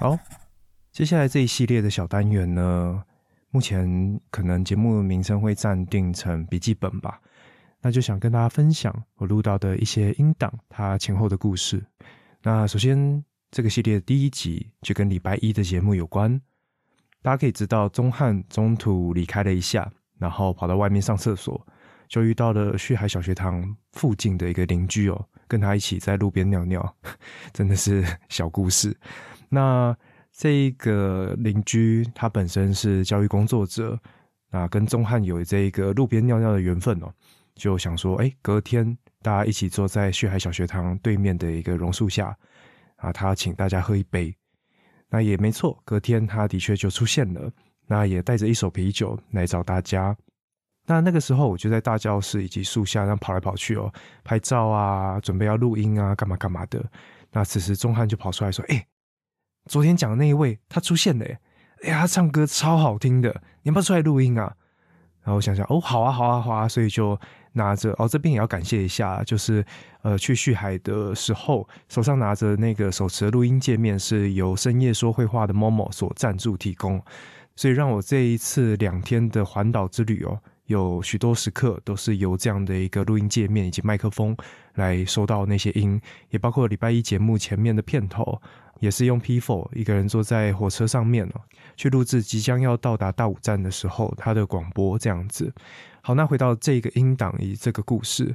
好，接下来这一系列的小单元呢，目前可能节目名称会暂定成笔记本吧。那就想跟大家分享我录到的一些音档，它前后的故事。那首先，这个系列的第一集就跟礼拜一的节目有关。大家可以知道，钟汉中途离开了一下，然后跑到外面上厕所，就遇到了旭海小学堂附近的一个邻居哦，跟他一起在路边尿尿，真的是小故事。那这个邻居他本身是教育工作者，那跟钟汉有这个路边尿尿的缘分哦，就想说，哎，隔天大家一起坐在旭海小学堂对面的一个榕树下，啊，他请大家喝一杯，那也没错，隔天他的确就出现了，那也带着一手啤酒来找大家。那那个时候我就在大教室以及树下，然后跑来跑去哦，拍照啊，准备要录音啊，干嘛干嘛的。那此时钟汉就跑出来说，哎。昨天讲的那一位，他出现了，哎呀，他唱歌超好听的，你要不要出来录音啊？然后想想，哦，好啊，好啊，好啊，所以就拿着，哦，这边也要感谢一下，就是呃，去旭海的时候，手上拿着那个手持的录音界面，是由深夜说绘画的 Momo 所赞助提供，所以让我这一次两天的环岛之旅哦，有许多时刻都是由这样的一个录音界面以及麦克风来收到那些音，也包括礼拜一节目前面的片头。也是用 P4 一个人坐在火车上面哦，去录制即将要到达大武站的时候他的广播这样子。好，那回到这个音档以这个故事，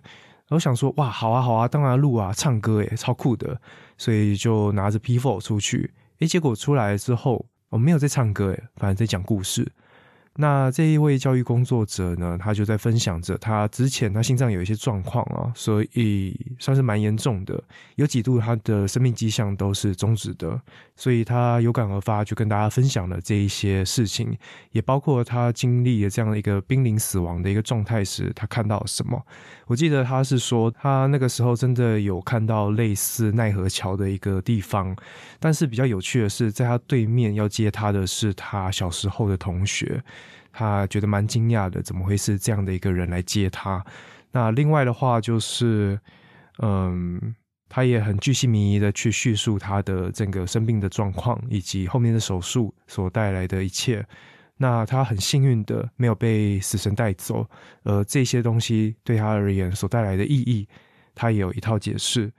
我想说哇，好啊好啊，当然录啊，唱歌诶，超酷的，所以就拿着 P4 出去。诶，结果出来之后，我没有在唱歌诶，反正在讲故事。那这一位教育工作者呢，他就在分享着他之前他心脏有一些状况啊，所以算是蛮严重的，有几度他的生命迹象都是终止的，所以他有感而发，就跟大家分享了这一些事情，也包括他经历了这样的一个濒临死亡的一个状态时，他看到了什么。我记得他是说，他那个时候真的有看到类似奈何桥的一个地方，但是比较有趣的是，在他对面要接他的是他小时候的同学。他觉得蛮惊讶的，怎么会是这样的一个人来接他？那另外的话就是，嗯，他也很巨细靡遗的去叙述他的整个生病的状况，以及后面的手术所带来的一切。那他很幸运的没有被死神带走，而这些东西对他而言所带来的意义，他也有一套解释。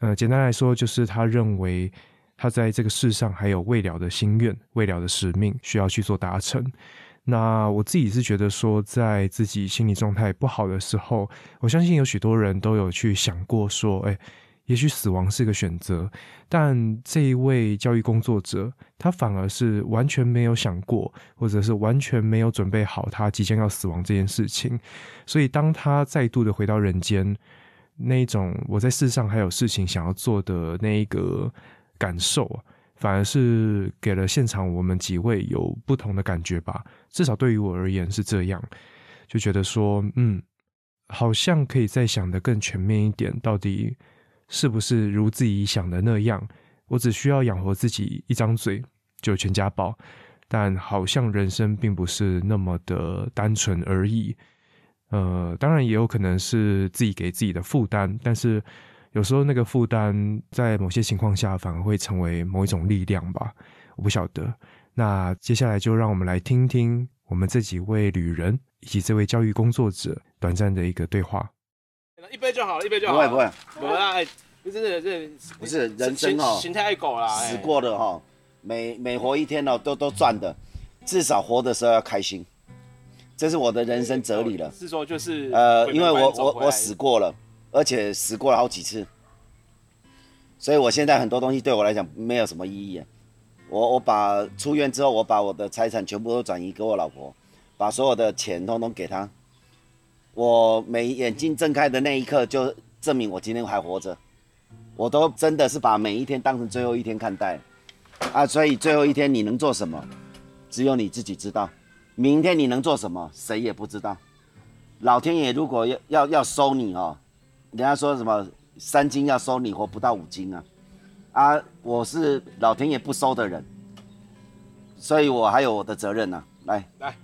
呃，简单来说，就是他认为他在这个世上还有未了的心愿、未了的使命需要去做达成。那我自己是觉得说，在自己心理状态不好的时候，我相信有许多人都有去想过说，哎，也许死亡是个选择。但这一位教育工作者，他反而是完全没有想过，或者是完全没有准备好他即将要死亡这件事情。所以，当他再度的回到人间，那一种我在世上还有事情想要做的那一个感受啊。反而是给了现场我们几位有不同的感觉吧，至少对于我而言是这样，就觉得说，嗯，好像可以再想的更全面一点，到底是不是如自己想的那样？我只需要养活自己一张嘴就全家饱，但好像人生并不是那么的单纯而已。呃，当然也有可能是自己给自己的负担，但是。有时候那个负担在某些情况下反而会成为某一种力量吧，我不晓得。那接下来就让我们来听听我们这几位旅人以及这位教育工作者短暂的一个对话。一杯就好了，一杯就好。不会不会，不会啊！真的这不是人生哦，心态狗啦，死过的哈，每每活一天哦，都都赚的，至少活的时候要开心，这是我的人生哲理了。是说就是呃，因为我我我死过了。而且死过了好几次，所以我现在很多东西对我来讲没有什么意义。我我把出院之后，我把我的财产全部都转移给我老婆，把所有的钱通通给她。我每眼睛睁开的那一刻，就证明我今天还活着。我都真的是把每一天当成最后一天看待啊！所以最后一天你能做什么，只有你自己知道。明天你能做什么，谁也不知道。老天爷如果要要要收你哦。人家说什么三斤要收你活不到五斤啊，啊，我是老天爷不收的人，所以我还有我的责任呢。来。来，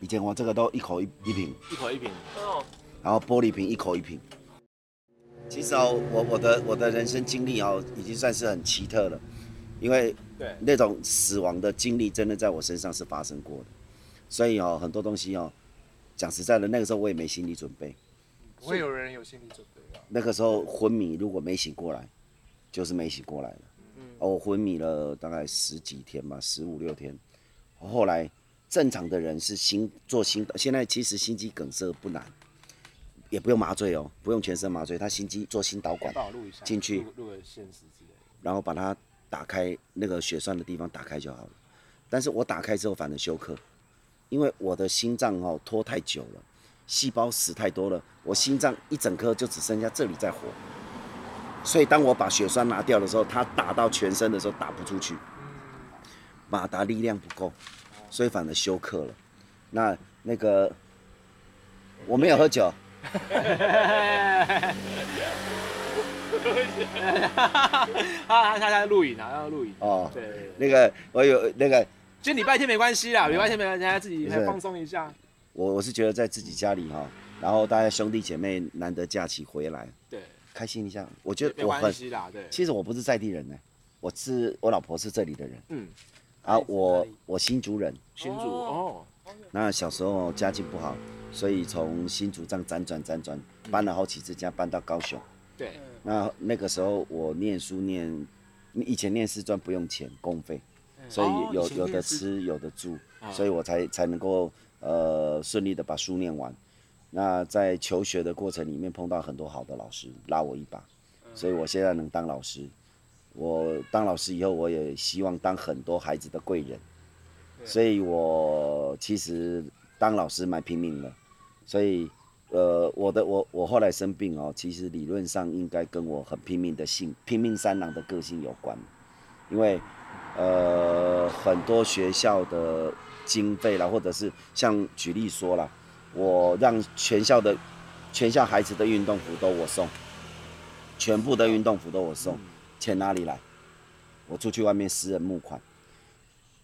以前我这个都一口一一瓶，一口一瓶，然后玻璃瓶一口一瓶。其实哦，我我的我的人生经历哦，已经算是很奇特了，因为对。那种死亡的经历真的在我身上是发生过的，所以哦，很多东西哦，讲实在的，那个时候我也没心理准备，不会有人有心理准备啊？那个时候昏迷，如果没醒过来，就是没醒过来了。哦，我昏迷了大概十几天吧，十五六天。后来正常的人是心做心，现在其实心肌梗塞不难，也不用麻醉哦，不用全身麻醉，他心肌做心导管，进去。然后把它打开那个血栓的地方打开就好了。但是我打开之后反正休克，因为我的心脏哦拖太久了，细胞死太多了，我心脏一整颗就只剩下这里在活。所以当我把血栓拿掉的时候，它打到全身的时候打不出去，马达力量不够，所以反而休克了。那那个我没有喝酒，他他他在录影啊，他在录影。哦对对对，那个我有那个今天礼拜天没关系啦，礼拜天没关系，大家自己来放松一下。我我是觉得在自己家里哈，然后大家兄弟姐妹难得假期回来，对，开心一下。我觉得我很关，系啦，对。其实我不是在地人呢，我是我老婆是这里的人嗯，啊，我我新竹人。新竹哦，那小时候家境不好，所以从新竹这样辗转辗转，搬了好几次家，搬到高雄。对，那那个时候我念书念，以前念师专不用钱公费，所哦以有有的吃有的住，啊。所以我才才能够呃顺利的把书念完。那在求学的过程里面碰到很多好的老师拉我一把，所以我现在能当老师。我当老师以后，我也希望当很多孩子的贵人，所以我其实当老师蛮拼命的，所以呃，我的我我后来生病哦，其实理论上应该跟我很拼命的性拼命三郎的个性有关，因为呃很多学校的经费啦，或者是像举例说啦，我让全校的全校孩子的运动服都我送，全部的运动服都我送，钱哪里来？我出去外面私人募款，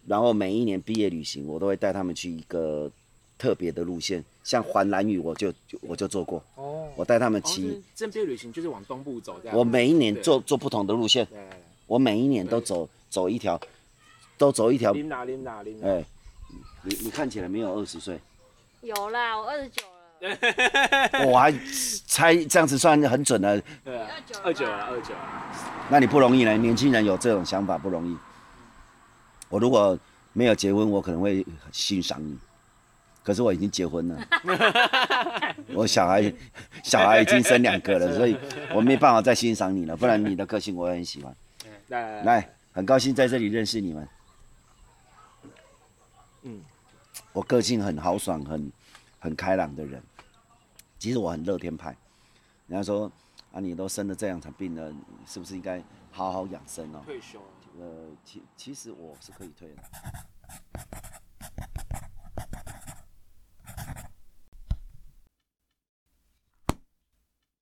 然后每一年毕业旅行，我都会带他们去一个特别的路线，像环兰屿，我就就我就做过，哦，我带他们哦，骑，就是正边旅行就是往东部走这样。我每一年做做不同的路线，我每一年都走走一条，都走一条，哎，你你看起来没有二十岁，有啦，我二十九了，我还猜这样子算很准的，对啊，二九了二九啊，二九啊，那你不容易呢，年轻人有这种想法不容易。我如果没有结婚，我可能会欣赏你，可是我已经结婚了，我小孩小孩已经生两个了，所以我没办法再欣赏你了，不然你的个性我也很喜欢。来来来，来，很高兴在这里认识你们。嗯，我个性很豪爽，很很开朗的人。其实我很乐天派。人家说啊，你都生了这样场病了，是不是应该好好养生哦？退休。呃，其其实我是可以退的。